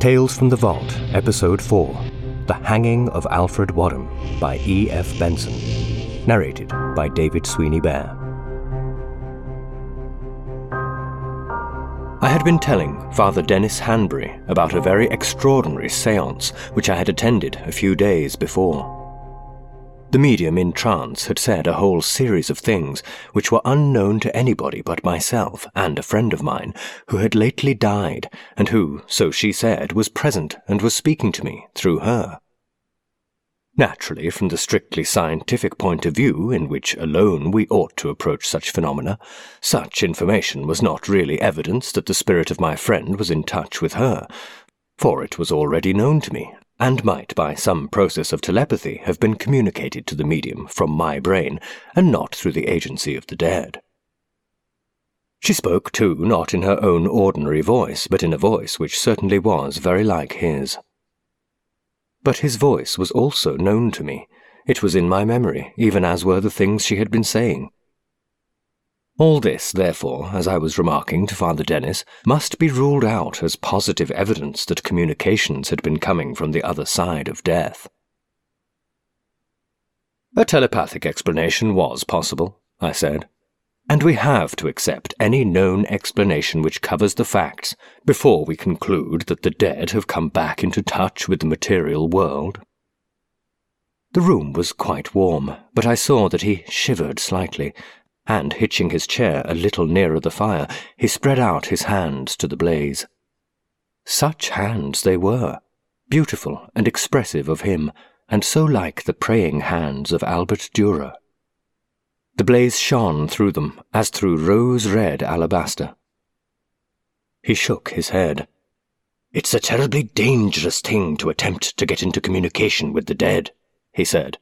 Tales from the Vault, Episode 4 The Hanging of Alfred Wadham by E. F. Benson. Narrated by David Sweeney Bear. I had been telling Father Dennis Hanbury about a very extraordinary seance which I had attended a few days before. The medium in trance had said a whole series of things which were unknown to anybody but myself and a friend of mine who had lately died, and who, so she said, was present and was speaking to me through her. Naturally, from the strictly scientific point of view, in which alone we ought to approach such phenomena, such information was not really evidence that the spirit of my friend was in touch with her, for it was already known to me, and might, by some process of telepathy, have been communicated to the medium from my brain, and not through the agency of the dead. She spoke, too, not in her own ordinary voice, but in a voice which certainly was very like his. But his voice was also known to me. It was in my memory, even as were the things she had been saying. All this, therefore, as I was remarking to Father Dennis, must be ruled out as positive evidence that communications had been coming from the other side of death. A telepathic explanation was possible, I said, and we have to accept any known explanation which covers the facts before we conclude that the dead have come back into touch with the material world. The room was quite warm, but I saw that he shivered slightly and hitching his chair a little nearer the fire, he spread out his hands to the blaze. Such hands they were, beautiful and expressive of him, and so like the praying hands of Albert Dürer. The blaze shone through them as through rose red alabaster. He shook his head. It's a terribly dangerous thing to attempt to get into communication with the dead, he said.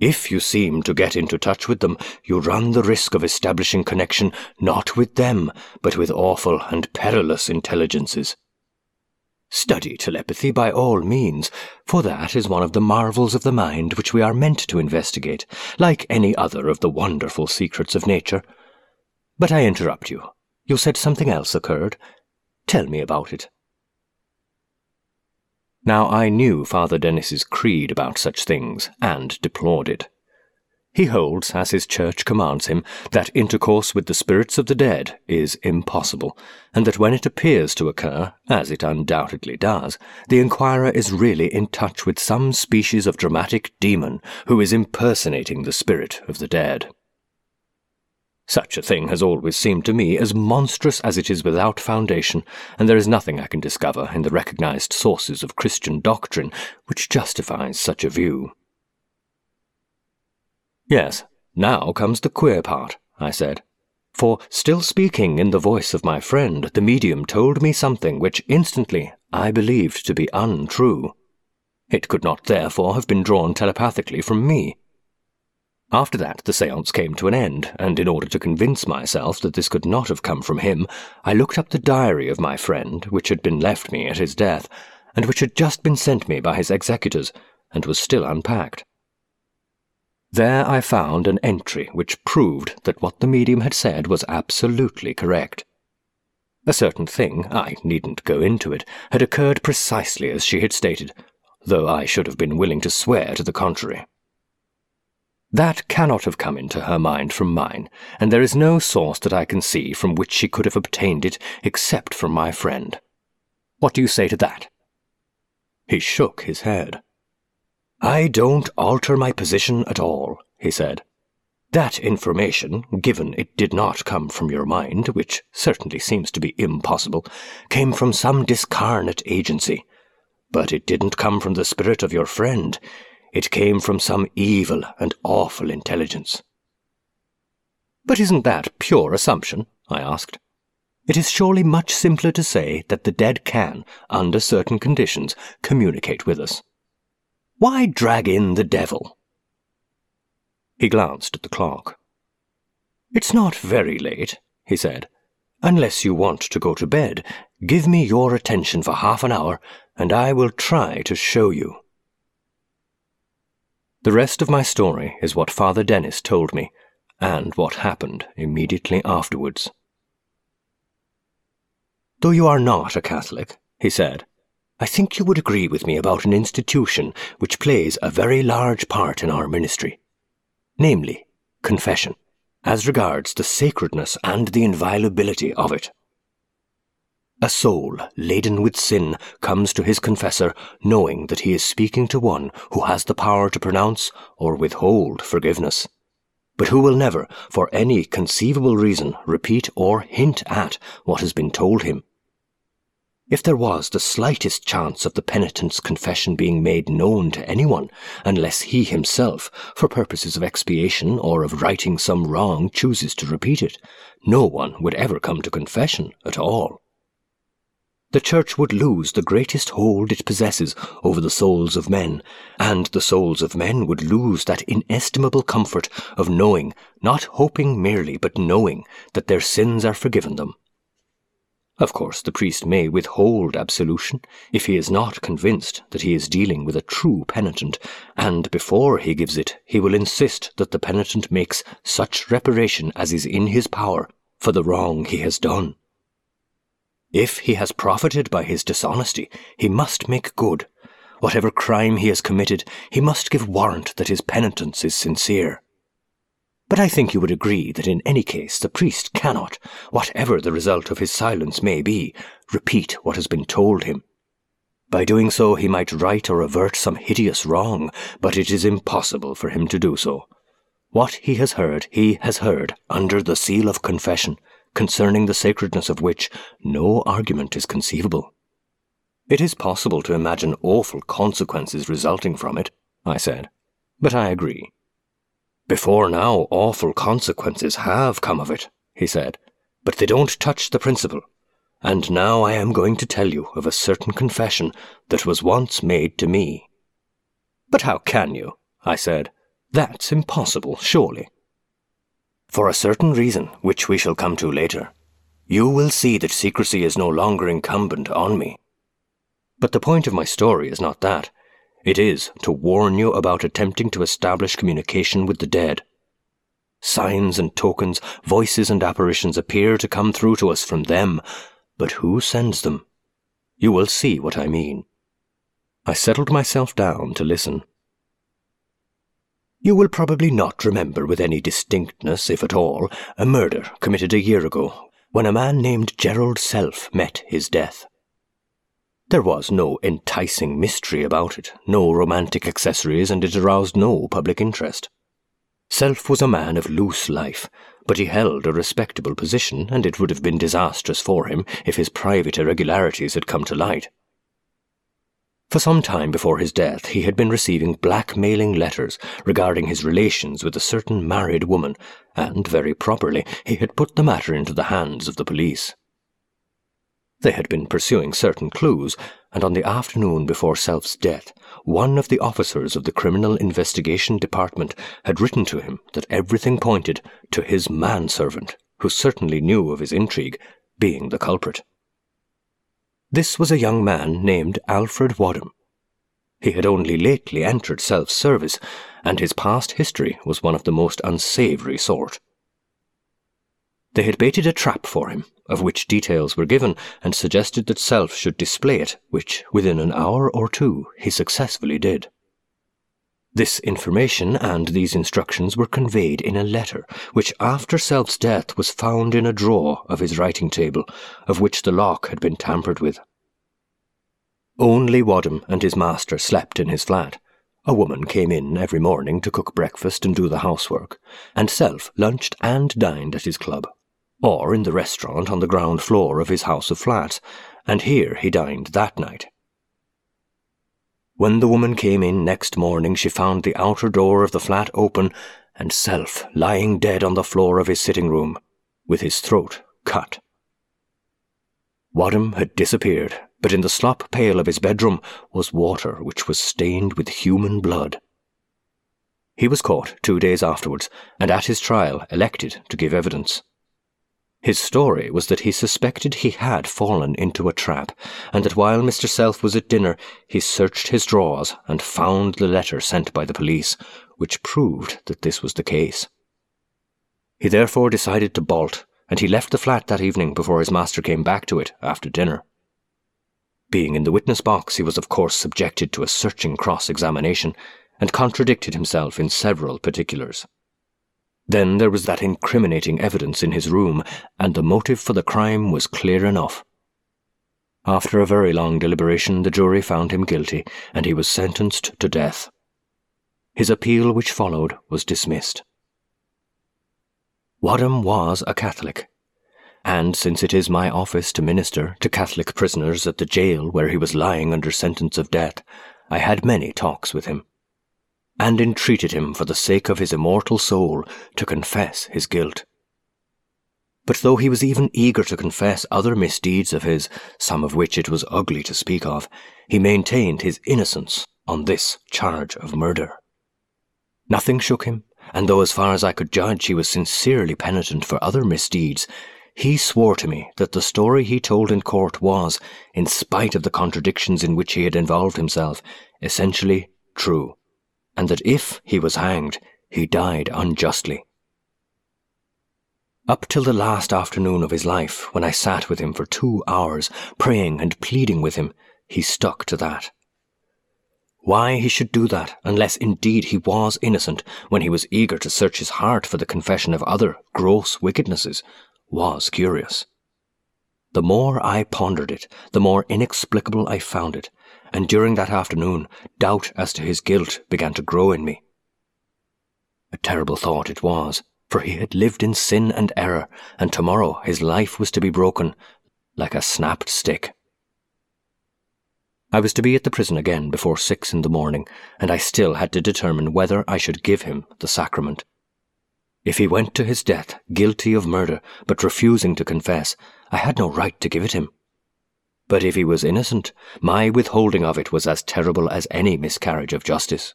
If you seem to get into touch with them, you run the risk of establishing connection not with them, but with awful and perilous intelligences. Study telepathy by all means, for that is one of the marvels of the mind which we are meant to investigate, like any other of the wonderful secrets of nature. But I interrupt you. You said something else occurred. Tell me about it. Now I knew Father Dennis's creed about such things, and deplored it. He holds, as his church commands him, that intercourse with the spirits of the dead is impossible, and that when it appears to occur, as it undoubtedly does, the inquirer is really in touch with some species of dramatic demon who is impersonating the spirit of the dead. Such a thing has always seemed to me as monstrous as it is without foundation, and there is nothing I can discover in the recognized sources of Christian doctrine which justifies such a view. Yes, now comes the queer part, I said. For, still speaking in the voice of my friend, the medium told me something which instantly I believed to be untrue. It could not therefore have been drawn telepathically from me. After that, the seance came to an end, and in order to convince myself that this could not have come from him, I looked up the diary of my friend, which had been left me at his death, and which had just been sent me by his executors, and was still unpacked. There I found an entry which proved that what the medium had said was absolutely correct. A certain thing, I needn't go into it, had occurred precisely as she had stated, though I should have been willing to swear to the contrary. That cannot have come into her mind from mine, and there is no source that I can see from which she could have obtained it except from my friend. What do you say to that? He shook his head. I don't alter my position at all, he said. That information, given it did not come from your mind, which certainly seems to be impossible, came from some discarnate agency. But it didn't come from the spirit of your friend. It came from some evil and awful intelligence. But isn't that pure assumption? I asked. It is surely much simpler to say that the dead can, under certain conditions, communicate with us. Why drag in the devil? He glanced at the clock. It's not very late, he said. Unless you want to go to bed, give me your attention for half an hour, and I will try to show you. The rest of my story is what Father Dennis told me, and what happened immediately afterwards. Though you are not a Catholic, he said, I think you would agree with me about an institution which plays a very large part in our ministry, namely, confession, as regards the sacredness and the inviolability of it. A soul laden with sin comes to his confessor knowing that he is speaking to one who has the power to pronounce or withhold forgiveness, but who will never, for any conceivable reason, repeat or hint at what has been told him if there was the slightest chance of the penitent's confession being made known to anyone, unless he himself, for purposes of expiation or of righting some wrong, chooses to repeat it, no one would ever come to confession at all. The Church would lose the greatest hold it possesses over the souls of men, and the souls of men would lose that inestimable comfort of knowing, not hoping merely, but knowing, that their sins are forgiven them of course, the priest may withhold absolution if he is not convinced that he is dealing with a true penitent, and before he gives it, he will insist that the penitent makes such reparation as is in his power for the wrong he has done. If he has profited by his dishonesty, he must make good. Whatever crime he has committed, he must give warrant that his penitence is sincere. But I think you would agree that in any case the priest cannot, whatever the result of his silence may be, repeat what has been told him. By doing so he might right or avert some hideous wrong, but it is impossible for him to do so. What he has heard, he has heard under the seal of confession, concerning the sacredness of which no argument is conceivable. It is possible to imagine awful consequences resulting from it, I said, but I agree. Before now, awful consequences have come of it, he said, but they don't touch the principle. And now I am going to tell you of a certain confession that was once made to me. But how can you? I said. That's impossible, surely. For a certain reason, which we shall come to later. You will see that secrecy is no longer incumbent on me. But the point of my story is not that. It is to warn you about attempting to establish communication with the dead. Signs and tokens, voices and apparitions appear to come through to us from them, but who sends them? You will see what I mean. I settled myself down to listen. You will probably not remember with any distinctness, if at all, a murder committed a year ago when a man named Gerald Self met his death. There was no enticing mystery about it, no romantic accessories, and it aroused no public interest. Self was a man of loose life, but he held a respectable position, and it would have been disastrous for him if his private irregularities had come to light. For some time before his death, he had been receiving blackmailing letters regarding his relations with a certain married woman, and very properly he had put the matter into the hands of the police. They had been pursuing certain clues, and on the afternoon before Self's death, one of the officers of the Criminal Investigation Department had written to him that everything pointed to his manservant, who certainly knew of his intrigue, being the culprit. This was a young man named Alfred Wadham. He had only lately entered Self service, and his past history was one of the most unsavoury sort. They had baited a trap for him, of which details were given, and suggested that Self should display it, which, within an hour or two, he successfully did. This information and these instructions were conveyed in a letter, which after Self's death was found in a drawer of his writing table, of which the lock had been tampered with. Only Wadham and his master slept in his flat. A woman came in every morning to cook breakfast and do the housework, and Self lunched and dined at his club or in the restaurant on the ground floor of his house of flats, and here he dined that night. When the woman came in next morning, she found the outer door of the flat open and Self lying dead on the floor of his sitting room, with his throat cut. Wadham had disappeared, but in the slop pail of his bedroom was water which was stained with human blood. He was caught two days afterwards, and at his trial elected to give evidence. His story was that he suspected he had fallen into a trap, and that while Mr. Self was at dinner, he searched his drawers and found the letter sent by the police, which proved that this was the case. He therefore decided to bolt, and he left the flat that evening before his master came back to it after dinner. Being in the witness box, he was of course subjected to a searching cross examination and contradicted himself in several particulars. Then there was that incriminating evidence in his room, and the motive for the crime was clear enough. After a very long deliberation, the jury found him guilty, and he was sentenced to death. His appeal, which followed, was dismissed. Wadham was a Catholic, and since it is my office to minister to Catholic prisoners at the jail where he was lying under sentence of death, I had many talks with him, and entreated him for the sake of his immortal soul to confess his guilt. But though he was even eager to confess other misdeeds of his, some of which it was ugly to speak of, he maintained his innocence on this charge of murder. Nothing shook him, and though as far as I could judge he was sincerely penitent for other misdeeds, he swore to me that the story he told in court was, in spite of the contradictions in which he had involved himself, essentially true, and that if he was hanged, he died unjustly. Up till the last afternoon of his life, when I sat with him for two hours, praying and pleading with him, he stuck to that. Why he should do that, unless indeed he was innocent, when he was eager to search his heart for the confession of other gross wickednesses, was curious. The more I pondered it, the more inexplicable I found it, and during that afternoon, doubt as to his guilt began to grow in me. A terrible thought it was, for he had lived in sin and error, and tomorrow his life was to be broken like a snapped stick. I was to be at the prison again before six in the morning, and I still had to determine whether I should give him the sacrament. If he went to his death guilty of murder, but refusing to confess, I had no right to give it him. But if he was innocent, my withholding of it was as terrible as any miscarriage of justice.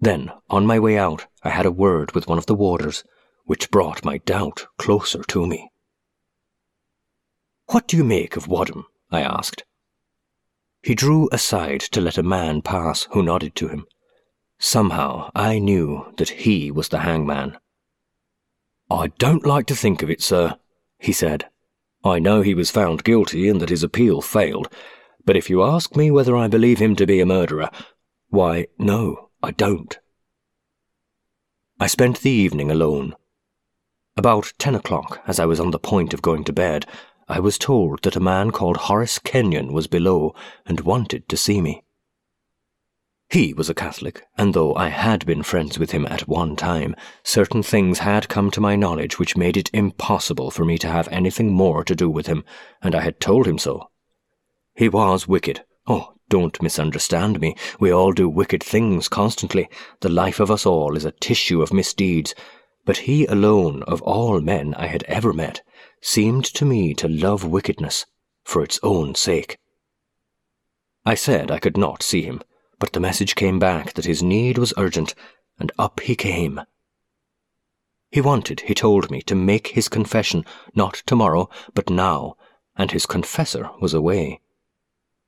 Then, on my way out, I had a word with one of the warders, which brought my doubt closer to me. What do you make of Wadham? I asked. He drew aside to let a man pass who nodded to him. Somehow I knew that he was the hangman. I don't like to think of it, sir, he said. I know he was found guilty and that his appeal failed, but if you ask me whether I believe him to be a murderer, why, no, I don't. I spent the evening alone. About ten o'clock, as I was on the point of going to bed, I was told that a man called Horace Kenyon was below and wanted to see me. He was a Catholic, and though I had been friends with him at one time, certain things had come to my knowledge which made it impossible for me to have anything more to do with him, and I had told him so. He was wicked. Oh, don't misunderstand me. We all do wicked things constantly. The life of us all is a tissue of misdeeds. But he alone, of all men I had ever met, seemed to me to love wickedness for its own sake. I said I could not see him but the message came back that his need was urgent, and up he came. He wanted, he told me, to make his confession not tomorrow, but now, and his confessor was away.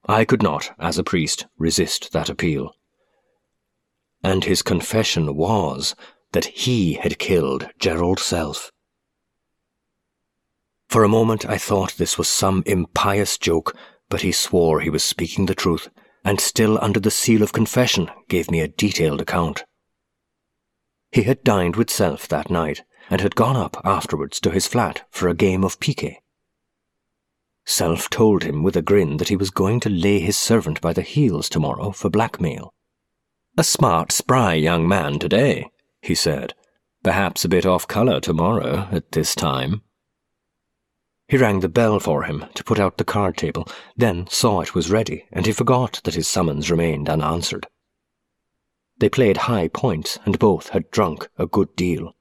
I could not, as a priest, resist that appeal. And his confession was that he had killed Gerald Self. For a moment I thought this was some impious joke, but he swore he was speaking the truth and still under the seal of confession gave me a detailed account. He had dined with Self that night and had gone up afterwards to his flat for a game of piquet. Self told him with a grin that he was going to lay his servant by the heels tomorrow for blackmail. A smart, spry young man today, he said. Perhaps a bit off colour tomorrow at this time. He rang the bell for him to put out the card table, then saw it was ready, and he forgot that his summons remained unanswered. They played high points, and both had drunk a good deal.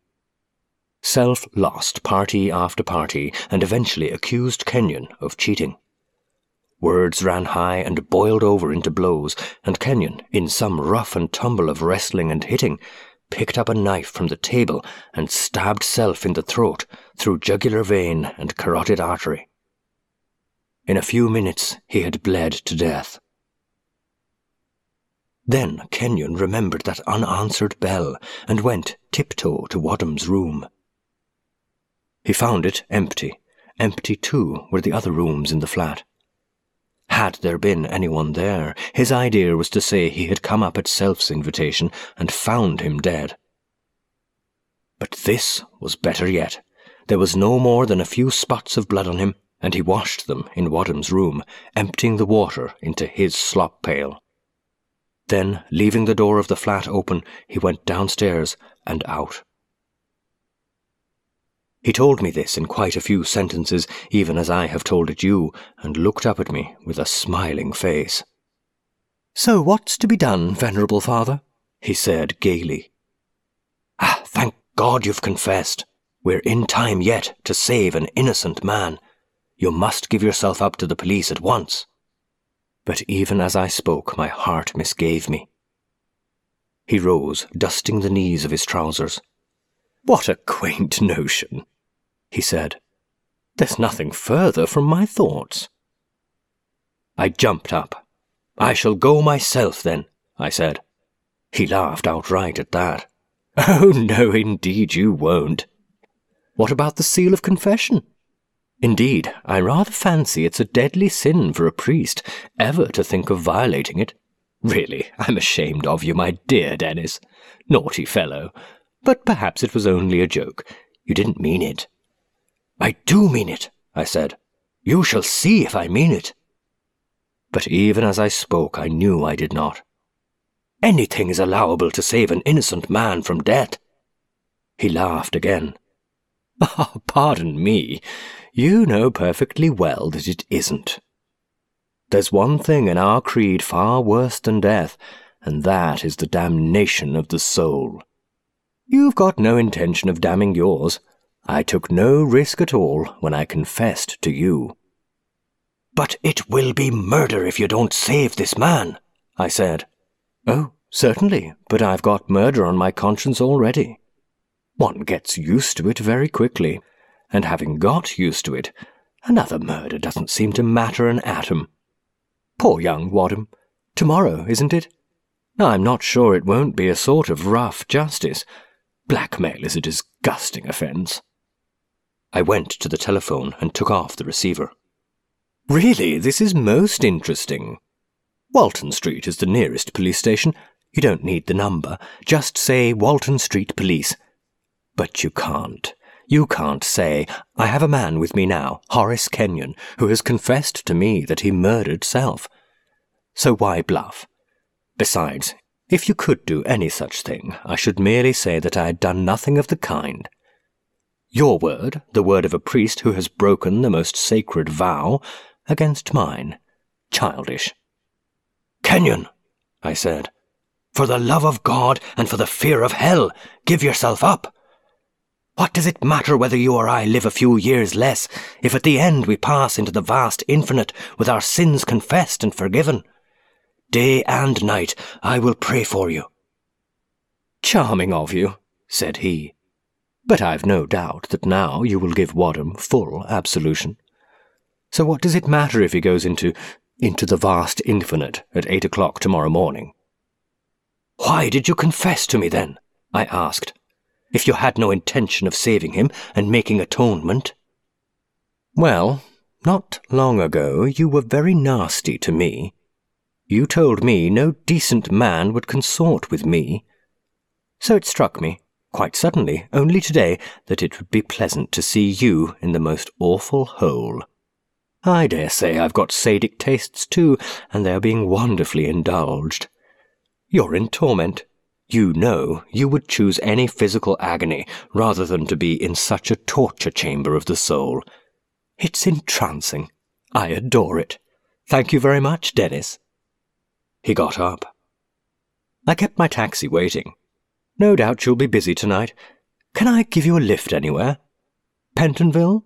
Self lost party after party, and eventually accused Kenyon of cheating. Words ran high and boiled over into blows, and Kenyon, in some rough and tumble of wrestling and hitting, picked up a knife from the table and stabbed Self in the throat through jugular vein and carotid artery. In a few minutes, he had bled to death. Then Kenyon remembered that unanswered bell and went tiptoe to Wadham's room. He found it empty. Empty, too, were the other rooms in the flat. Had there been anyone there, his idea was to say he had come up at Self's invitation and found him dead. But this was better yet. There was no more than a few spots of blood on him, and he washed them in Wadham's room, emptying the water into his slop pail. Then, leaving the door of the flat open, he went downstairs and out. He told me this in quite a few sentences, even as I have told it you, and looked up at me with a smiling face. So what's to be done, venerable father? he said gaily. Ah, thank God you've confessed. We're in time yet to save an innocent man. You must give yourself up to the police at once. But even as I spoke, my heart misgave me. He rose, dusting the knees of his trousers. What a quaint notion, he said. There's nothing further from my thoughts. I jumped up. I shall go myself, then, I said. He laughed outright at that. Oh, no, indeed you won't. What about the seal of confession? Indeed, I rather fancy it's a deadly sin for a priest ever to think of violating it. Really, I'm ashamed of you, my dear Dennis. Naughty fellow. But perhaps it was only a joke. You didn't mean it. I do mean it, I said. You shall see if I mean it. But even as I spoke, I knew I did not. Anything is allowable to save an innocent man from death. He laughed again. Pardon me. You know perfectly well that it isn't. There's one thing in our creed far worse than death, and that is the damnation of the soul. You've got no intention of damning yours. I took no risk at all when I confessed to you. But it will be murder if you don't save this man, I said. Oh, certainly, but I've got murder on my conscience already. One gets used to it very quickly, and having got used to it, another murder doesn't seem to matter an atom. Poor young Wadham. Tomorrow, isn't it? I'm not sure it won't be a sort of rough justice. Blackmail is a disgusting offence. I went to the telephone and took off the receiver. Really, this is most interesting. Walton Street is the nearest police station. You don't need the number. Just say Walton Street Police. But you can't. You can't say, I have a man with me now, Horace Kenyon, who has confessed to me that he murdered Self. So why bluff? Besides, if you could do any such thing, I should merely say that I had done nothing of the kind. Your word, the word of a priest who has broken the most sacred vow, against mine. Childish. Kenyon, I said, for the love of God and for the fear of hell, give yourself up. What does it matter whether you or I live a few years less, if at the end we pass into the vast infinite with our sins confessed and forgiven? Day and night I will pray for you. Charming of you, said he, but I've no doubt that now you will give Wadham full absolution. So what does it matter if he goes into into the vast infinite at eight o'clock tomorrow morning? Why did you confess to me then? I asked. If you had no intention of saving him and making atonement? Well, not long ago you were very nasty to me. You told me no decent man would consort with me. So it struck me quite suddenly, only today, that it would be pleasant to see you in the most awful hole. I dare say I've got sadic tastes too, and they are being wonderfully indulged. You're in torment. You know you would choose any physical agony rather than to be in such a torture chamber of the soul. It's entrancing. I adore it. Thank you very much, Dennis. He got up. I kept my taxi waiting. No doubt you'll be busy tonight. Can I give you a lift anywhere? Pentonville?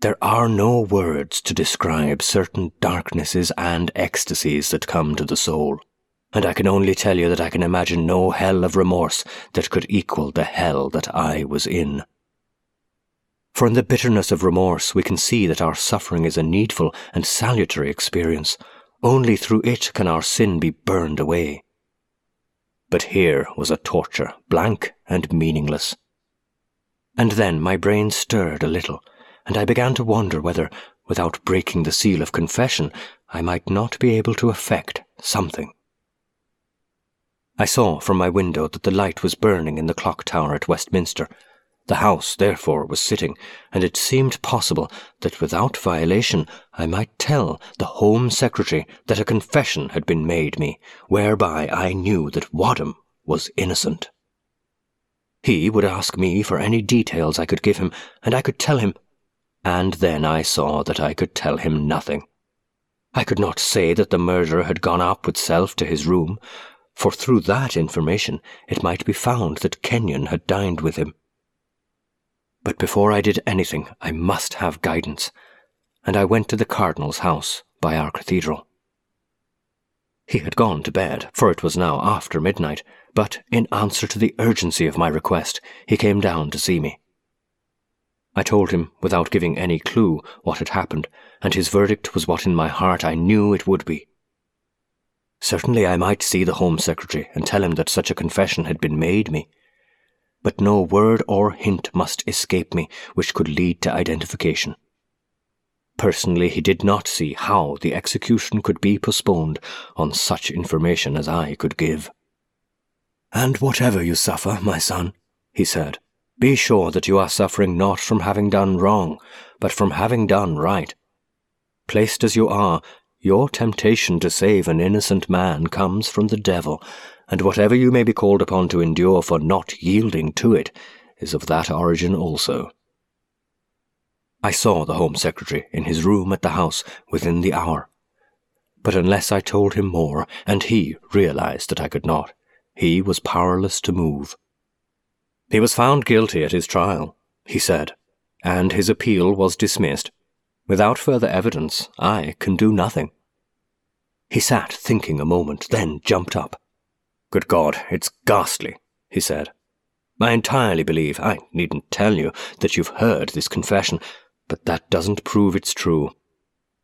There are no words to describe certain darknesses and ecstasies that come to the soul, and I can only tell you that I can imagine no hell of remorse that could equal the hell that I was in. For in the bitterness of remorse we can see that our suffering is a needful and salutary experience. Only through it can our sin be burned away. But here was a torture, blank and meaningless. And then my brain stirred a little, and I began to wonder whether, without breaking the seal of confession, I might not be able to effect something. I saw from my window that the light was burning in the clock tower at Westminster. The house, therefore, was sitting, and it seemed possible that without violation I might tell the Home Secretary that a confession had been made me, whereby I knew that Wadham was innocent. He would ask me for any details I could give him, and I could tell him. And then I saw that I could tell him nothing. I could not say that the murderer had gone up with Self to his room, for through that information it might be found that Kenyon had dined with him. But before I did anything, I must have guidance, and I went to the Cardinal's house by our cathedral. He had gone to bed, for it was now after midnight, but in answer to the urgency of my request, he came down to see me. I told him, without giving any clue, what had happened, and his verdict was what in my heart I knew it would be. Certainly I might see the Home Secretary and tell him that such a confession had been made me. But no word or hint must escape me which could lead to identification. Personally, he did not see how the execution could be postponed on such information as I could give. And whatever you suffer, my son, he said, be sure that you are suffering not from having done wrong, but from having done right. Placed as you are, your temptation to save an innocent man comes from the devil, and whatever you may be called upon to endure for not yielding to it is of that origin also. I saw the Home Secretary in his room at the house within the hour. But unless I told him more, and he realized that I could not, he was powerless to move. He was found guilty at his trial, he said, and his appeal was dismissed. Without further evidence, I can do nothing. He sat thinking a moment, then jumped up. Good God, it's ghastly, he said. I entirely believe, I needn't tell you, that you've heard this confession, but that doesn't prove it's true.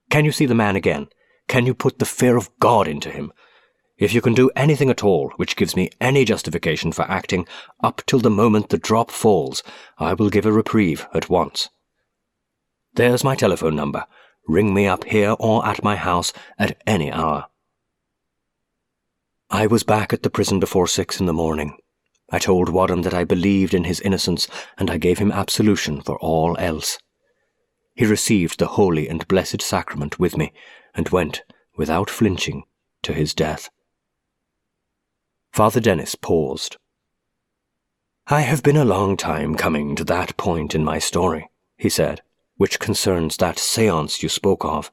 Can you see the man again? Can you put the fear of God into him? If you can do anything at all which gives me any justification for acting up till the moment the drop falls, I will give a reprieve at once. There's my telephone number. Ring me up here or at my house at any hour. I was back at the prison before six in the morning. I told Wadham that I believed in his innocence, and I gave him absolution for all else. He received the holy and blessed sacrament with me, and went, without flinching, to his death. Father Denis paused. I have been a long time coming to that point in my story, he said which concerns that seance you spoke of.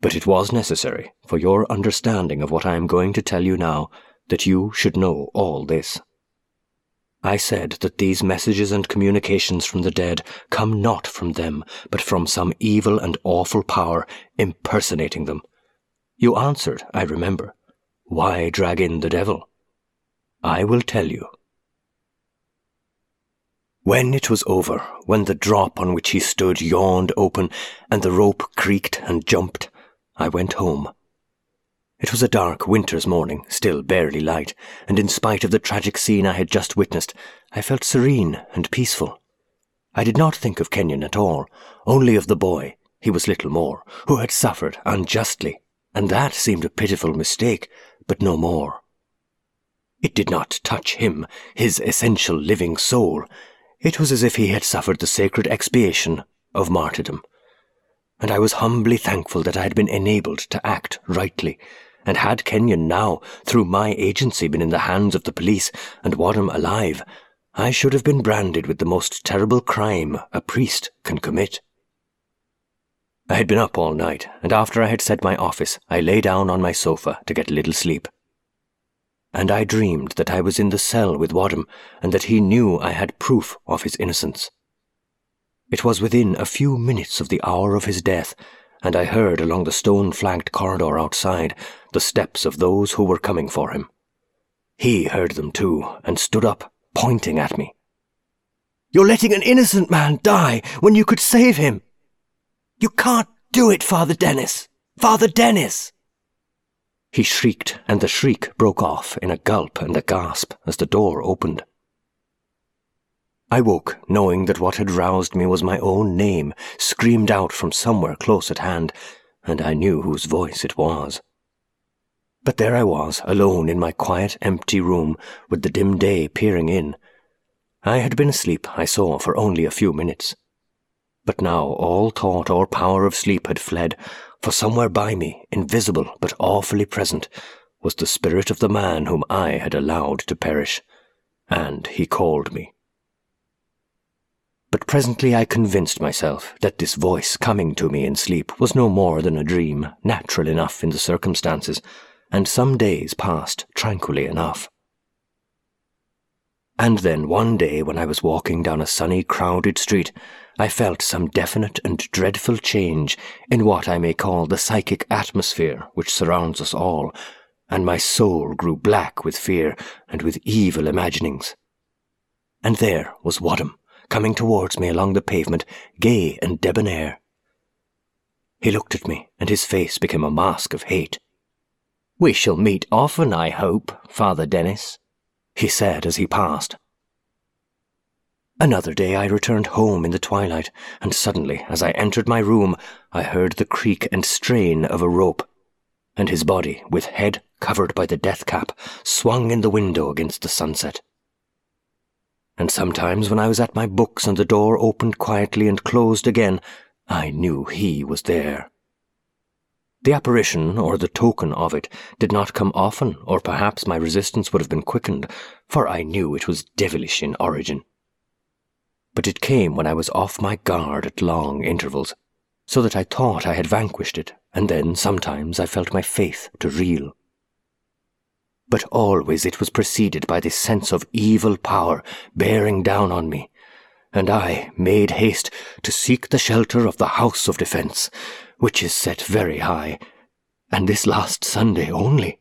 But it was necessary, for your understanding of what I am going to tell you now, that you should know all this. I said that these messages and communications from the dead come not from them, but from some evil and awful power impersonating them. You answered, I remember, Why drag in the devil? I will tell you. When it was over, when the drop on which he stood yawned open, and the rope creaked and jumped, I went home. It was a dark winter's morning, still barely light, and in spite of the tragic scene I had just witnessed, I felt serene and peaceful. I did not think of Kenyon at all, only of the boy, he was little more, who had suffered unjustly, and that seemed a pitiful mistake, but no more. It did not touch him, his essential living soul, it was as if he had suffered the sacred expiation of martyrdom. And I was humbly thankful that I had been enabled to act rightly, and had Kenyon now, through my agency, been in the hands of the police and Wadham alive, I should have been branded with the most terrible crime a priest can commit. I had been up all night, and after I had said my office, I lay down on my sofa to get a little sleep and I dreamed that I was in the cell with Wadham, and that he knew I had proof of his innocence. It was within a few minutes of the hour of his death, and I heard along the stone flagged corridor outside the steps of those who were coming for him. He heard them too, and stood up, pointing at me. You're letting an innocent man die when you could save him! You can't do it, Father Denis! Father Denis! He shrieked, and the shriek broke off in a gulp and a gasp as the door opened. I woke, knowing that what had roused me was my own name, screamed out from somewhere close at hand, and I knew whose voice it was. But there I was, alone in my quiet, empty room, with the dim day peering in. I had been asleep, I saw, for only a few minutes. But now all thought or power of sleep had fled, for somewhere by me, invisible but awfully present, was the spirit of the man whom I had allowed to perish, and he called me. But presently I convinced myself that this voice coming to me in sleep was no more than a dream, natural enough in the circumstances, and some days passed tranquilly enough. And then one day when I was walking down a sunny, crowded street, I felt some definite and dreadful change in what I may call the psychic atmosphere which surrounds us all, and my soul grew black with fear and with evil imaginings. And there was Wadham coming towards me along the pavement, gay and debonair. He looked at me, and his face became a mask of hate. We shall meet often, I hope, Father Dennis, he said as he passed. Another day I returned home in the twilight, and suddenly, as I entered my room, I heard the creak and strain of a rope, and his body, with head covered by the death cap, swung in the window against the sunset and sometimes when I was at my books and the door opened quietly and closed again, I knew he was there. The apparition, or the token of it, did not come often, or perhaps my resistance would have been quickened, for I knew it was devilish in origin. But it came when I was off my guard at long intervals, so that I thought I had vanquished it, and then sometimes I felt my faith to reel but always it was preceded by this sense of evil power bearing down on me, and I made haste to seek the shelter of the house of defence, which is set very high, and this last Sunday only.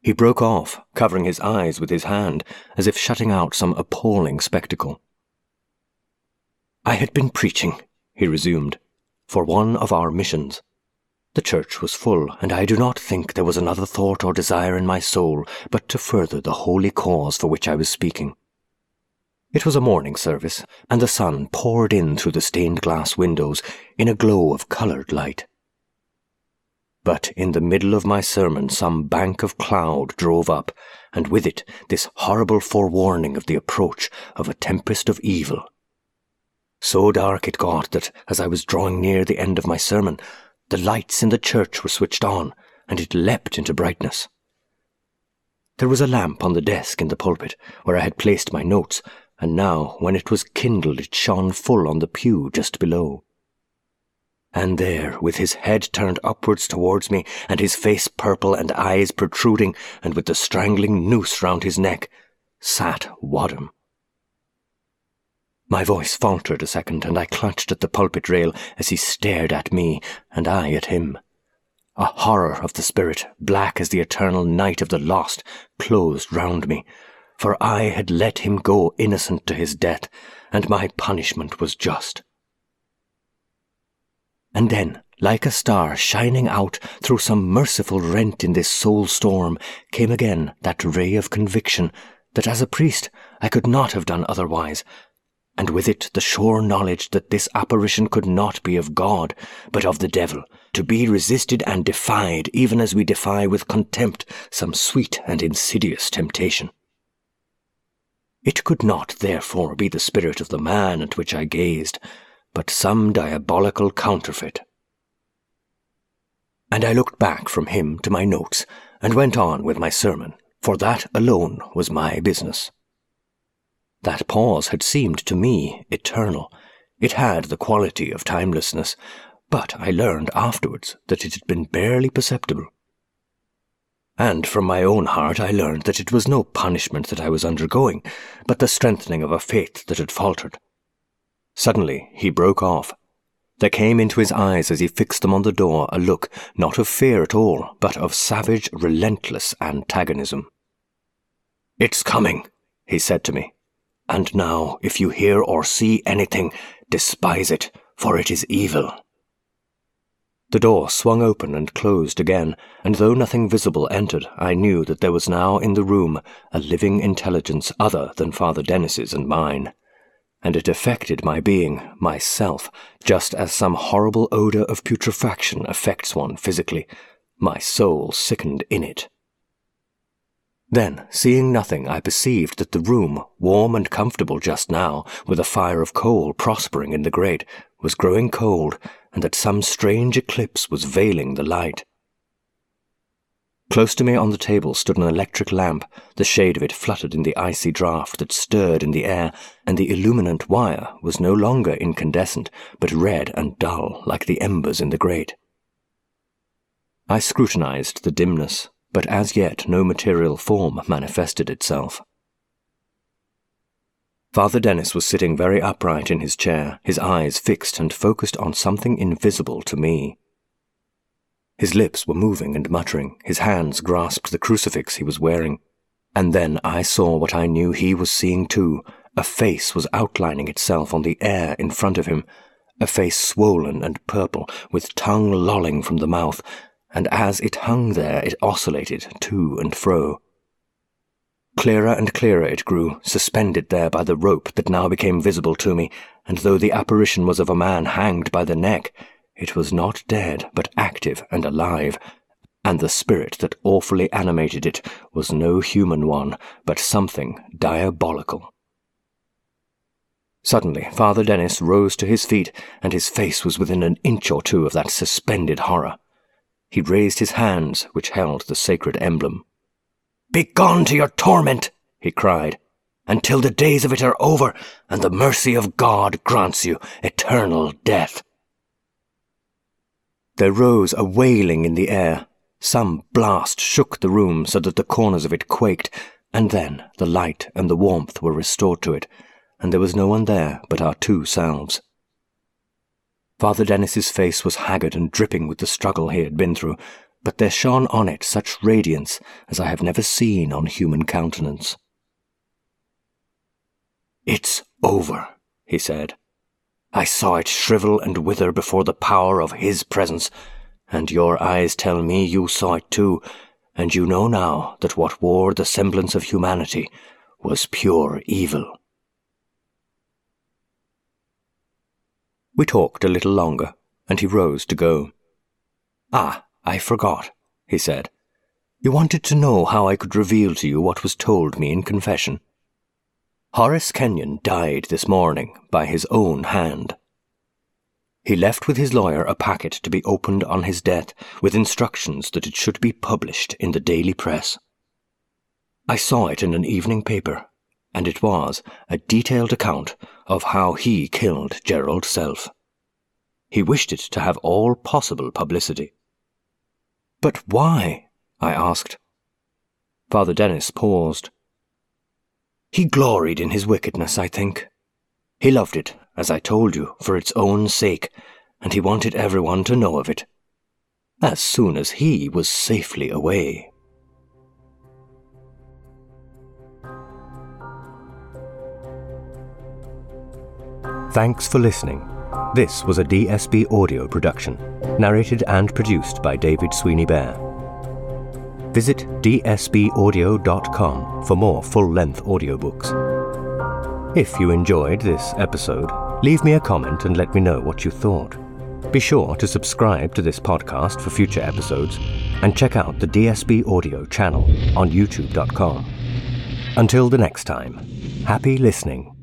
He broke off, covering his eyes with his hand, as if shutting out some appalling spectacle. I had been preaching, he resumed, for one of our missions. The church was full, and I do not think there was another thought or desire in my soul but to further the holy cause for which I was speaking. It was a morning service, and the sun poured in through the stained glass windows in a glow of coloured light. But in the middle of my sermon, some bank of cloud drove up, and with it this horrible forewarning of the approach of a tempest of evil. So dark it got that, as I was drawing near the end of my sermon, the lights in the church were switched on, and it leapt into brightness. There was a lamp on the desk in the pulpit where I had placed my notes, and now, when it was kindled, it shone full on the pew just below. And there, with his head turned upwards towards me, and his face purple and eyes protruding, and with the strangling noose round his neck, sat Wadham. My voice faltered a second, and I clutched at the pulpit rail as he stared at me, and I at him. A horror of the spirit, black as the eternal night of the lost, closed round me, for I had let him go innocent to his death, and my punishment was just. And then, like a star shining out through some merciful rent in this soul storm, came again that ray of conviction that as a priest I could not have done otherwise, and with it the sure knowledge that this apparition could not be of God, but of the devil, to be resisted and defied even as we defy with contempt some sweet and insidious temptation. It could not, therefore, be the spirit of the man at which I gazed, but some diabolical counterfeit. And I looked back from him to my notes, and went on with my sermon, for that alone was my business. That pause had seemed to me eternal. It had the quality of timelessness, but I learned afterwards that it had been barely perceptible. And from my own heart I learned that it was no punishment that I was undergoing, but the strengthening of a faith that had faltered. Suddenly he broke off. There came into his eyes as he fixed them on the door a look not of fear at all, but of savage, relentless antagonism. It's coming, he said to me. And now, if you hear or see anything, despise it, for it is evil. The door swung open and closed again, and though nothing visible entered, I knew that there was now in the room a living intelligence other than Father Dennis's and mine. and it affected my being, myself, just as some horrible odour of putrefaction affects one physically. My soul sickened in it. Then, seeing nothing, I perceived that the room, warm and comfortable just now, with a fire of coal prospering in the grate, was growing cold, and that some strange eclipse was veiling the light. Close to me on the table stood an electric lamp. The shade of it fluttered in the icy draught that stirred in the air, and the illuminant wire was no longer incandescent, but red and dull, like the embers in the grate. I scrutinized the dimness, but as yet no material form manifested itself. Father Dennis was sitting very upright in his chair, his eyes fixed and focused on something invisible to me. His lips were moving and muttering, his hands grasped the crucifix he was wearing. And then I saw what I knew he was seeing too. A face was outlining itself on the air in front of him, a face swollen and purple, with tongue lolling from the mouth, and as it hung there it oscillated to and fro. Clearer and clearer it grew, suspended there by the rope that now became visible to me, and though the apparition was of a man hanged by the neck, it was not dead, but active and alive, and the spirit that awfully animated it was no human one, but something diabolical. Suddenly, Father Dennis rose to his feet, and his face was within an inch or two of that suspended horror. He raised his hands, which held the sacred emblem. Begone to your torment, he cried, until the days of it are over, and the mercy of God grants you eternal death. There rose a wailing in the air. Some blast shook the room so that the corners of it quaked, and then the light and the warmth were restored to it, and there was no one there but our two selves. Father Dennis's face was haggard and dripping with the struggle he had been through, but there shone on it such radiance as I have never seen on human countenance. It's over, he said. I saw it shrivel and wither before the power of His presence, and your eyes tell me you saw it too, and you know now that what wore the semblance of humanity was pure evil. We talked a little longer, and he rose to go. Ah, I forgot, he said. You wanted to know how I could reveal to you what was told me in confession. Horace Kenyon died this morning by his own hand. He left with his lawyer a packet to be opened on his death, with instructions that it should be published in the daily press. I saw it in an evening paper, and it was a detailed account of how he killed Gerald Self. He wished it to have all possible publicity. But why? I asked. Father Dennis paused. He gloried in his wickedness, I think. He loved it, as I told you, for its own sake, and he wanted everyone to know of it. As soon as he was safely away. Thanks for listening. This was a DSB audio production, narrated and produced by David Sweeney Bear. Visit dsbaudio.com for more full length audiobooks. If you enjoyed this episode, leave me a comment and let me know what you thought. Be sure to subscribe to this podcast for future episodes and check out the DSB Audio channel on youtube.com. Until the next time, happy listening.